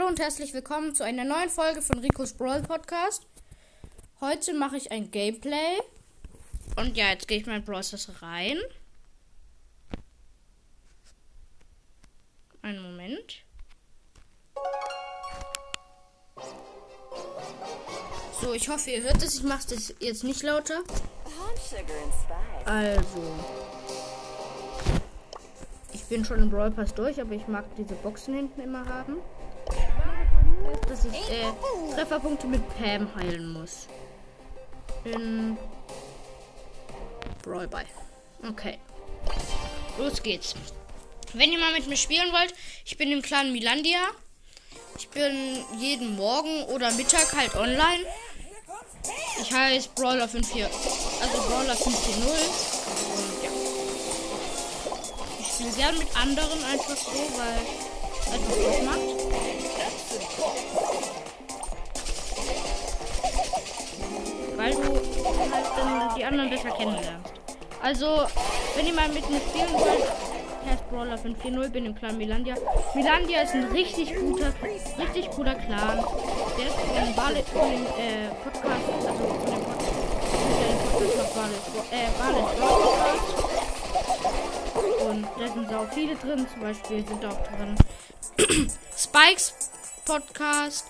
Hallo und herzlich willkommen zu einer neuen Folge von Ricos Brawl Podcast. Heute mache ich ein Gameplay. Und ja, jetzt gehe ich mal in Process rein. Einen Moment. So, ich hoffe, ihr hört es. Ich mache es jetzt nicht lauter. Also. Ich bin schon im Brawl Pass durch, aber ich mag diese Boxen hinten immer haben dass ich äh, Trefferpunkte mit Pam heilen muss. In Brawl Ball. Okay. Los geht's. Wenn ihr mal mit mir spielen wollt, ich bin im Clan Milandia. Ich bin jeden Morgen oder Mittag halt online. Ich heiße Brawler 54. Also Brawler 540. Und ja. Ich spiele gern mit anderen einfach so, weil es einfach Spaß macht. Weil du halt dann die anderen besser kennenlernst. Also, wenn ihr mal mit mir spielen wollt, Cast Brawler 540, bin im Clan Milandia. Milandia ist ein richtig guter, richtig cooler Clan. Der ist von Barlet, von dem äh, Podcast, also von dem Podcast, von dem Podcast Barlet, äh, Barlet Podcast. Und da sind auch viele drin, zum Beispiel sind auch drin Spikes Podcast,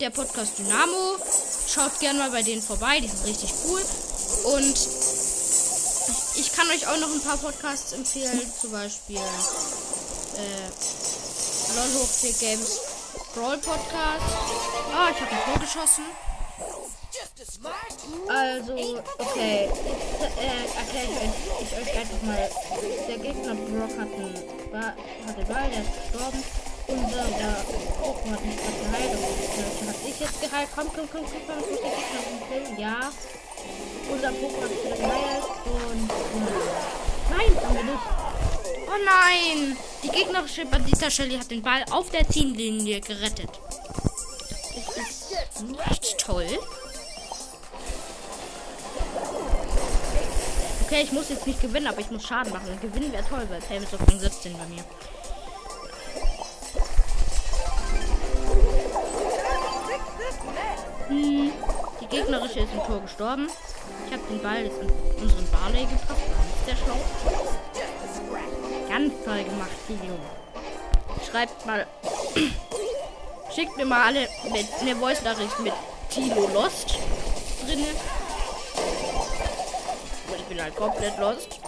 der Podcast Dynamo. Schaut gerne mal bei denen vorbei, die sind richtig cool. Und ich kann euch auch noch ein paar Podcasts empfehlen, zum Beispiel äh, LOL hoch 4 Games Brawl Podcast. Ah, ich habe ein Tor geschossen. Also, okay, äh, erkläre ich euch, ich euch einfach mal. Der Gegner Brock hat einen, war, hatte Ball, der ist gestorben. Unser der Poco hat mich gerade geheilt. Und hat ich jetzt geheilt. Komm, komm, komm, komm, komm, den Gegner umkillen. Ja. Unser Poco hat wieder geheilt. Und. Nein, haben wir nicht. Oh nein! Die gegnerische Bandita Shelly hat den Ball auf der Ziellinie gerettet. Das ist nicht toll. Okay, ich muss jetzt nicht gewinnen, aber ich muss Schaden machen. Gewinnen wäre toll, weil Pam ist auf Rang 17 bei mir. Hm, die gegnerische ist im Tor gestorben. Ich habe den Ball jetzt in unseren Barley gebracht. Sehr schlau. Ganz toll gemacht, Tilo. Schreibt mal. Schickt mir mal alle eine Voice-Nachricht mit Tilo Lost drinne. Ich bin halt komplett lost.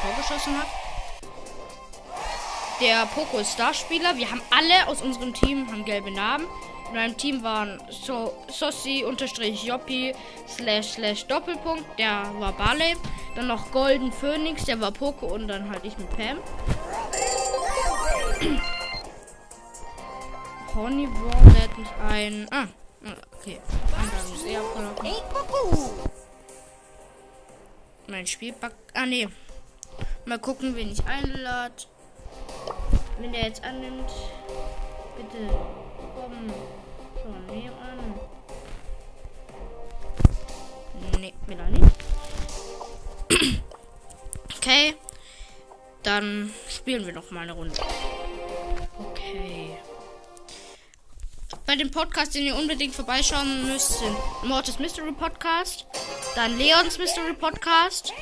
Tor geschossen habe. Der Poco ist Starspieler. Wir haben alle aus unserem Team haben gelbe Namen. In meinem Team waren so Sossi unterstrich Joppi slash slash Doppelpunkt, der war Barley. Dann noch Golden Phoenix, der war Poco und dann halt ich mit Pam. Honeywall lädt mich ein. Ah, okay. Mein Spielpack. Ah, nee. Mal gucken, wen ich einlade. Wenn der jetzt annimmt, bitte komm schon. Nee, will er nicht. okay. Dann spielen wir noch mal eine Runde. Okay. Bei dem Podcast, den ihr unbedingt vorbeischauen müsst, sind Mortis Mystery Podcast. Dann Leons Mystery Podcast.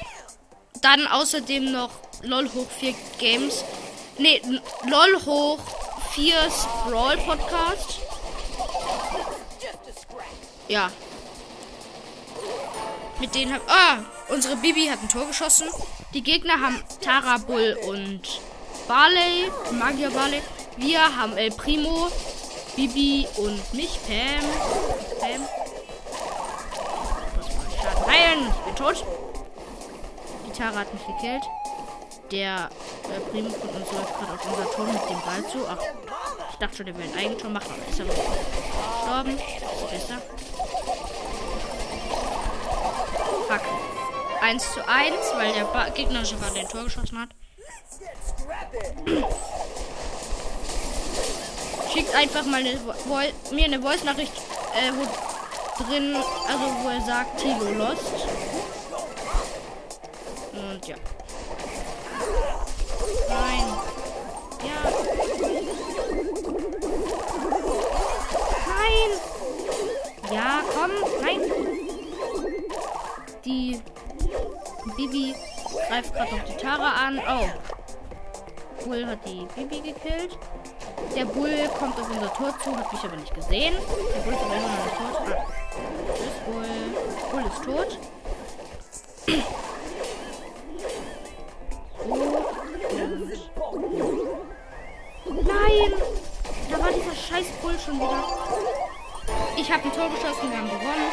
Dann außerdem noch LOL hoch 4 Games. Ne, LOL hoch 4 Sprawl Podcast. Ja. Mit denen haben. Ah, unsere Bibi hat ein Tor geschossen. Die Gegner haben Tara, Bull und Barley. Magier Barley. Wir haben El Primo, Bibi und mich, Pam. Pam heilen. Ich bin tot. Tara hat mich gekillt. Der äh, Primo von uns läuft gerade auf unser Turm mit dem Ball zu. Ach, ich dachte schon, der will ein Eigentor machen, aber ist er gestorben. ist besser. Fuck. 1 zu 1, weil der ba gegnerische Ball den Tor geschossen hat. schickt einfach mal eine Vo mir eine Voice-Nachricht, äh, wo drin, also wo er sagt, Tilo lost. Und ja. Nein. Ja. Nein. Ja, komm. Nein. Die Bibi greift gerade noch die Tara an. Oh. Bull hat die Bibi gekillt. Der Bull kommt auf unser Tor zu, hat mich aber nicht gesehen. Der Bull ist aber immer noch nicht tot. Ah. Tschüss, Bull. Bull ist tot. Scheiß Bull schon wieder. Ich habe ein Tor geschossen, wir haben gewonnen.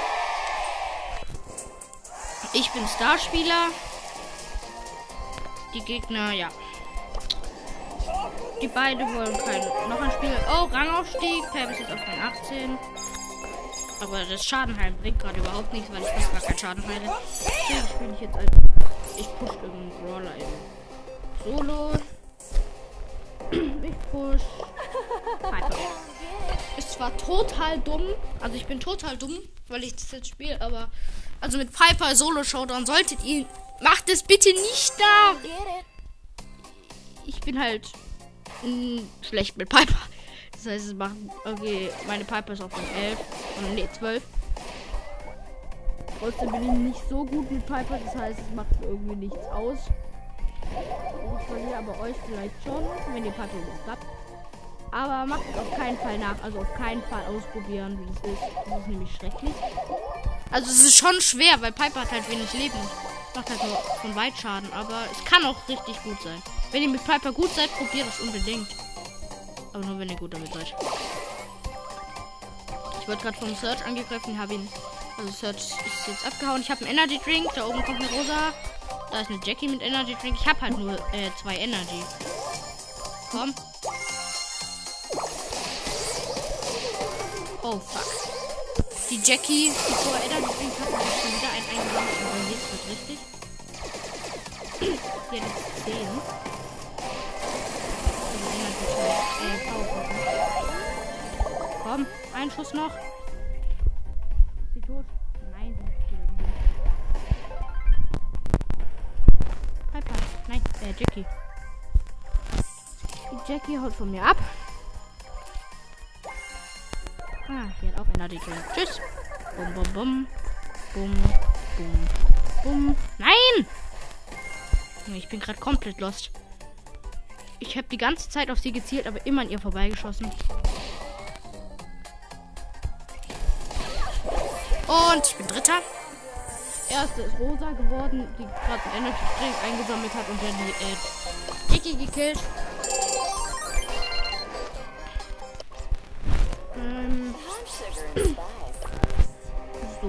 Ich bin Starspieler. Die Gegner, ja. Die beiden wollen kein noch ein Spiel. Oh, Rangaufstieg. Per ist jetzt auf Rang 18. Aber das Schadenheim bringt gerade überhaupt nichts, weil ich fast gar kein Schaden heile. Deswegen spiele ich jetzt einfach. Ich push irgendeinen Brawler in Solo. Ich push. Zwar total dumm, also ich bin total dumm, weil ich das jetzt spiele, aber also mit Piper Solo Showdown solltet ihr macht es bitte nicht da. Ich bin halt mh, hm, schlecht mit Piper. Das heißt, es macht okay, meine Piper ist auf den 11 und nee 12. Trotzdem bin ich nicht so gut mit Piper, das heißt, es macht irgendwie nichts aus. Ich verliere aber euch vielleicht schon, wenn ihr Piper überhaupt habt. Aber macht es auf keinen Fall nach. Also auf keinen Fall ausprobieren, wie das ist. Das ist nämlich schrecklich. Also es ist schon schwer, weil Piper hat halt wenig Leben. Macht halt nur von weit Schaden. Aber es kann auch richtig gut sein. Wenn ihr mit Piper gut seid, probiert es unbedingt. Aber nur wenn ihr gut damit seid. Ich wurde gerade vom Search angegriffen, habe ihn. Also Search ist jetzt abgehauen. Ich habe einen Energy Drink. Da oben kommt eine rosa. Da ist eine Jackie mit Energy Drink. Ich habe halt nur äh, zwei Energy. Komm. Oh, fuck. Die Jackie, die vorher Energy Drink hat, hat schon wieder einen eingesammelt. Und jetzt wird richtig. Hier hat jetzt 10. Also Energy Drink. Äh, Power Komm, ein Schuss noch. Ist sie tot? Nein, sie ist wieder Piper. Nein, äh, Jackie. Die Jackie haut von mir ab. Ah, hier hat auch Energy Drink. Tschüss. Bum, bum, bum. Bum, bum, bum. Nein! Ich bin gerade komplett lost. Ich habe die ganze Zeit auf sie gezielt, aber immer an ihr vorbeigeschossen. Und ich bin Dritter. Erste ist Rosa geworden, die gerade einen Energy Drink eingesammelt hat und dann die äh, Dicky gekillt. So.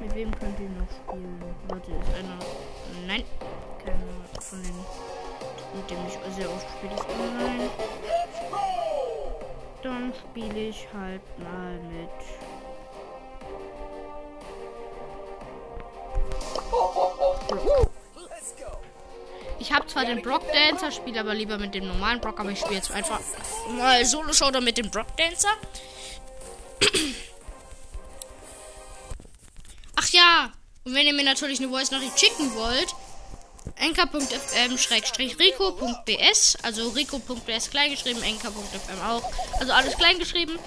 Mit wem könnt ihr noch spielen? Warte, ist einer. Nein. Keiner von den. Mit dem ich sehr oft spiele. Nein. Dann spiele ich halt mal mit. Ich habe zwar den Brock Dancer, spiele aber lieber mit dem normalen Brock, aber ich spiele jetzt einfach mal Solo Showdown mit dem Brock Dancer. Ach ja, und wenn ihr mir natürlich eine Voice Nachricht schicken wollt, enker.fm-rico.bs, also rico.bs kleingeschrieben, enker.fm auch, also alles kleingeschrieben.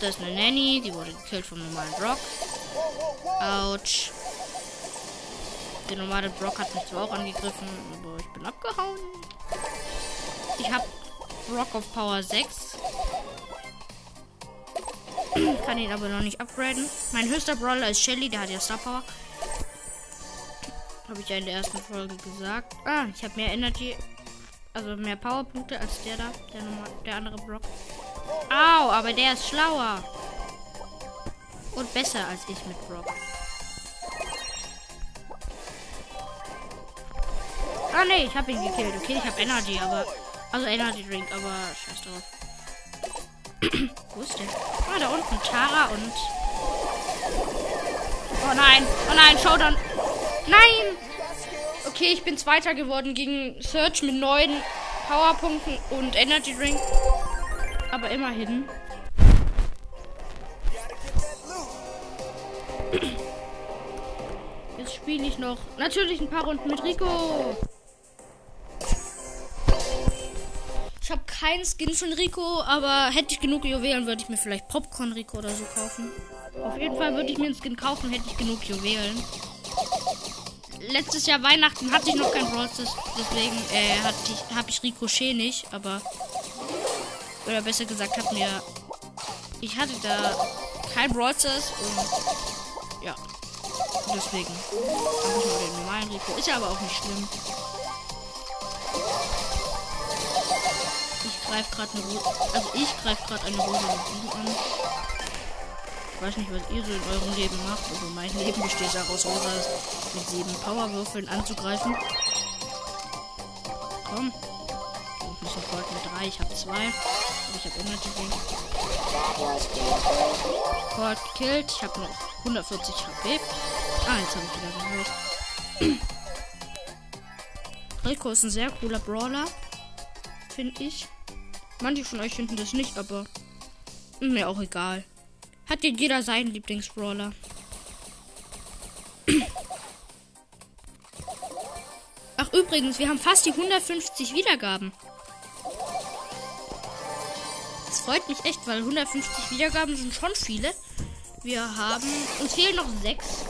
Das ist eine Nanny, die wurde gekillt vom normalen Brock. Autsch. Der normale Brock hat mich zwar auch angegriffen, aber ich bin abgehauen. Ich habe Brock auf Power 6. Kann ihn aber noch nicht upgraden. Mein höchster Brawler ist Shelly, der hat ja Star Power. Habe ich ja in der ersten Folge gesagt. Ah, ich habe mehr Energy, also mehr Powerpunkte als der da, der, normal, der andere Brock. Au, aber der ist schlauer. Und besser als ich mit Brock. Ah ne, ich habe ihn gekillt. Okay, ich habe Energy, aber also Energy Drink, aber scheiß drauf. Wo ist der? Ah, da unten. Tara und. Oh nein. Oh nein, Showdown. Nein! Okay, ich bin Zweiter geworden gegen Search mit neun Powerpunkten und Energy Drink. Aber immerhin. Jetzt spiele ich noch natürlich ein paar Runden mit Rico. Keinen Skin von Rico, aber hätte ich genug Juwelen, würde ich mir vielleicht Popcorn Rico oder so kaufen. Auf jeden Fall würde ich mir einen Skin kaufen, hätte ich genug Juwelen. Letztes Jahr Weihnachten hatte ich noch kein Brawl deswegen äh, ich, habe ich Ricochet nicht, aber oder besser gesagt, hat mir ich hatte da kein Brawl und ja, deswegen habe ich nur den normalen Rico. Ist ja aber auch nicht schlimm. Greife gerade eine Rose, also ich greife gerade eine Rose mit 7 an weiß nicht, was ihr so in eurem Leben macht, aber mein Leben besteht daraus, Rosas mit sieben Powerwürfeln anzugreifen. Komm. Und nicht sofort mit drei. Ich habe zwei. Und ich habe Energy Drink. Colt gekillt. Ich habe noch 140 HP. Ah, jetzt habe ich wieder gehört. Rico ist ein sehr cooler Brawler. Finde ich. Manche von euch finden das nicht, aber mir auch egal. Hat jetzt jeder seinen Lieblingsbrawler. Ach übrigens, wir haben fast die 150 Wiedergaben. Das freut mich echt, weil 150 Wiedergaben sind schon viele. Wir haben. Uns fehlen noch sechs.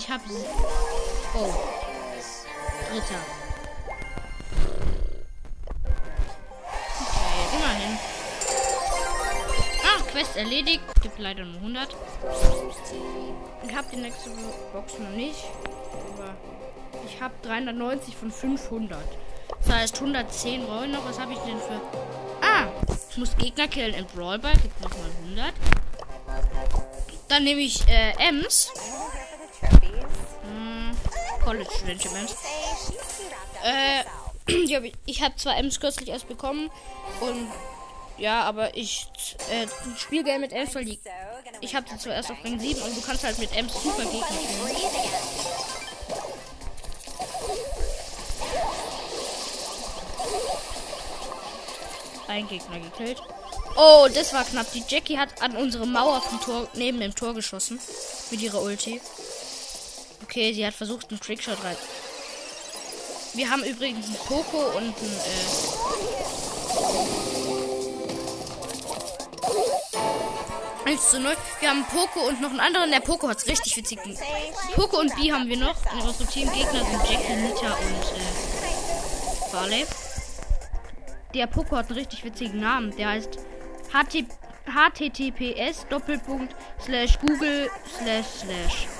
Ich habe. Oh. Dritter. Quest erledigt. Gibt leider nur 100. Ich habe die nächste Box noch nicht. Aber ich habe 390 von 500. Das heißt 110 Rollen noch. Was habe ich denn für... Ah! Ich muss Gegner killen in Brawl Ball. Gibt nochmal 100. Dann nehme ich äh, Ems. College Ems. Äh, ich habe zwar Ems kürzlich erst bekommen und ja, aber ich äh, spiele gerne mit Ems, weil die, ich habe sie zuerst auf Rang 7 und du kannst halt mit Ems super Gegner spielen. Ein Gegner gekillt. Oh, das war knapp. Die Jackie hat an unsere Mauer vom Tor neben dem Tor geschossen. Mit ihrer Ulti. Okay, sie hat versucht, einen Trickshot rein. Wir haben übrigens einen Poco und einen, äh 1 zu 0. Wir haben Poco und noch einen anderen. Der Poco hat es richtig witzig. Poco und B haben wir noch. In unserem Team Gegner sind Jackie, Nita und äh, Barley. Der Poco hat einen richtig witzigen Namen. Der heißt HT, https Doppelpunkt slash Google slash slash.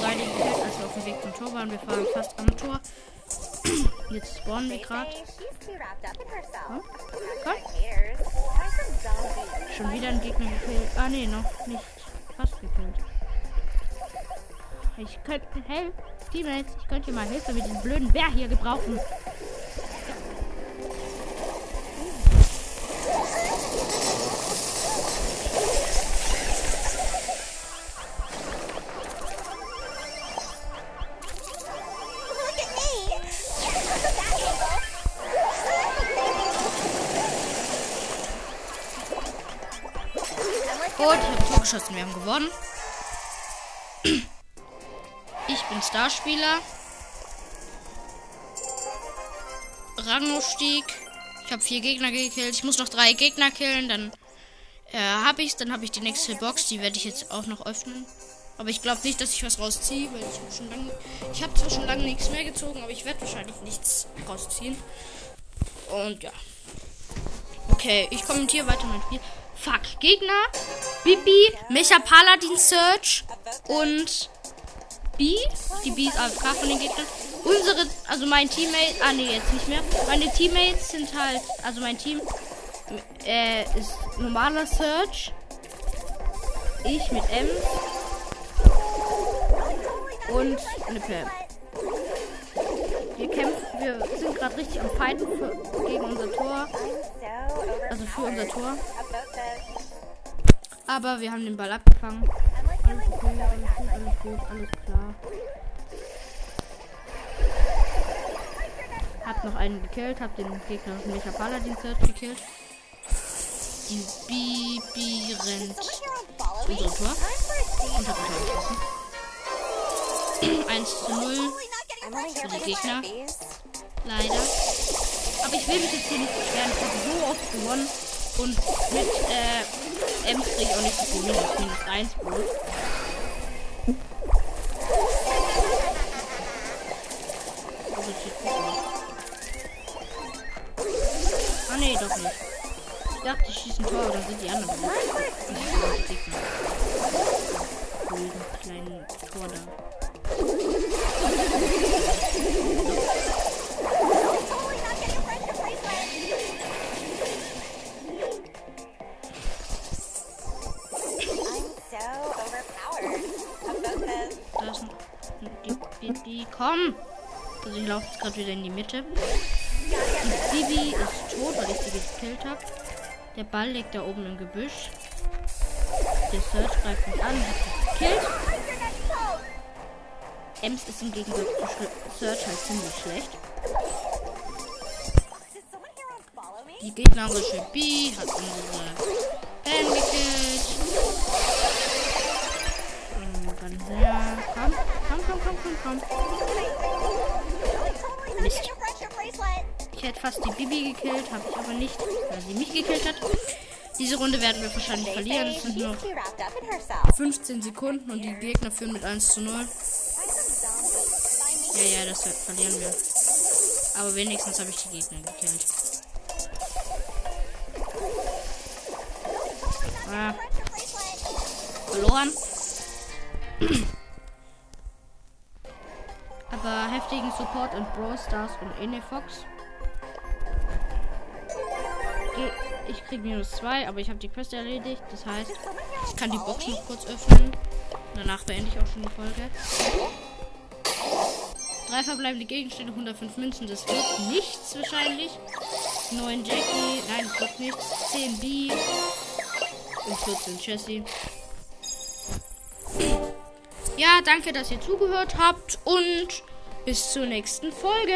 Beide gekillt, als wir auf dem Weg zum Tor waren. Wir fahren fast am Tor. Jetzt spawnen wir gerade. Hm? Schon wieder ein Gegner gekillt. Ah ne, noch nicht. Fast gekillt. Ich könnte helfen. Teammates, ich könnte mal Hilfe mit diesem blöden Bär hier gebrauchen. Geschossen. Wir haben gewonnen. Ich bin Starspieler. Rangaufstieg. Ich habe vier Gegner gekillt. Ich muss noch drei Gegner killen. Dann äh, habe ich's. Dann habe ich die nächste Box. Die werde ich jetzt auch noch öffnen. Aber ich glaube nicht, dass ich was rausziehe, weil ich schon lange. Ich habe zwar schon lange nichts mehr gezogen, aber ich werde wahrscheinlich nichts rausziehen. Und ja. Okay, ich kommentiere weiter mein Spiel. Fuck. Gegner. Bibi, Mecha Paladin Search und B. Die B ist AFK von den Gegnern. Unsere, also mein Teammate, ah ne, jetzt nicht mehr. Meine Teammates sind halt, also mein Team äh, ist normaler Search. Ich mit M. Und eine Pam. Wir kämpfen, wir sind gerade richtig am Fighten für, gegen unser Tor. Also für unser Tor. Aber wir haben den Ball abgefangen. Alles okay, alles gut, alles gut, alles klar. Hab noch einen gekillt, hab den Gegner mit Mecha Paladin Search gekillt. Die Bibi rennt zu unserem Tor und hat mich geschossen. 1 zu 0 für die Gegner. Leider. Aber ich will mich jetzt hier nicht beschweren. Ich habe so oft gewonnen. Und mit äh, Ems kriege ich auch nicht so viel Minus. Minus 1 bloß. Ah, nee, doch nicht. Ich dachte, ich schieße ein Tor, oder sind die anderen. Blöden kleinen Tor da. Da ist ein. Die Bibi. Komm! Also ich laufe jetzt gerade wieder in die Mitte. Die Bibi ist tot, weil ich sie gekillt habe. Der Ball liegt da oben im Gebüsch. Der Search greift mich an, hat sie gekillt. Ems ist im Gegensatz zu Search halt ziemlich schlecht. Die gegnerische B hat unsere Fan gekillt. Dann ja, komm, komm, komm, komm, komm, komm. Mist. Ich hätte fast die Bibi gekillt, habe ich aber nicht, weil sie mich gekillt hat. Diese Runde werden wir wahrscheinlich verlieren. Es sind noch 15 Sekunden und die Gegner führen mit 1 zu 0. Ja, ja, das verlieren wir. Aber wenigstens habe ich die Gegner gekillt. Ah, verloren. Aber heftigen Support in Brawl Stars und Enefox. Ich krieg minus 2, aber ich habe die Quest erledigt. Das heißt, ich kann die Box noch kurz öffnen. Danach beende ich auch schon die Folge. Drei verbleibende Gegenstände, 105 Münzen. Das wird nichts wahrscheinlich. 9 Jackie. Nein, das wird nichts. 10 B. Und 14 Jessie. Ja, danke, dass ihr zugehört habt. Und bis zur nächsten Folge.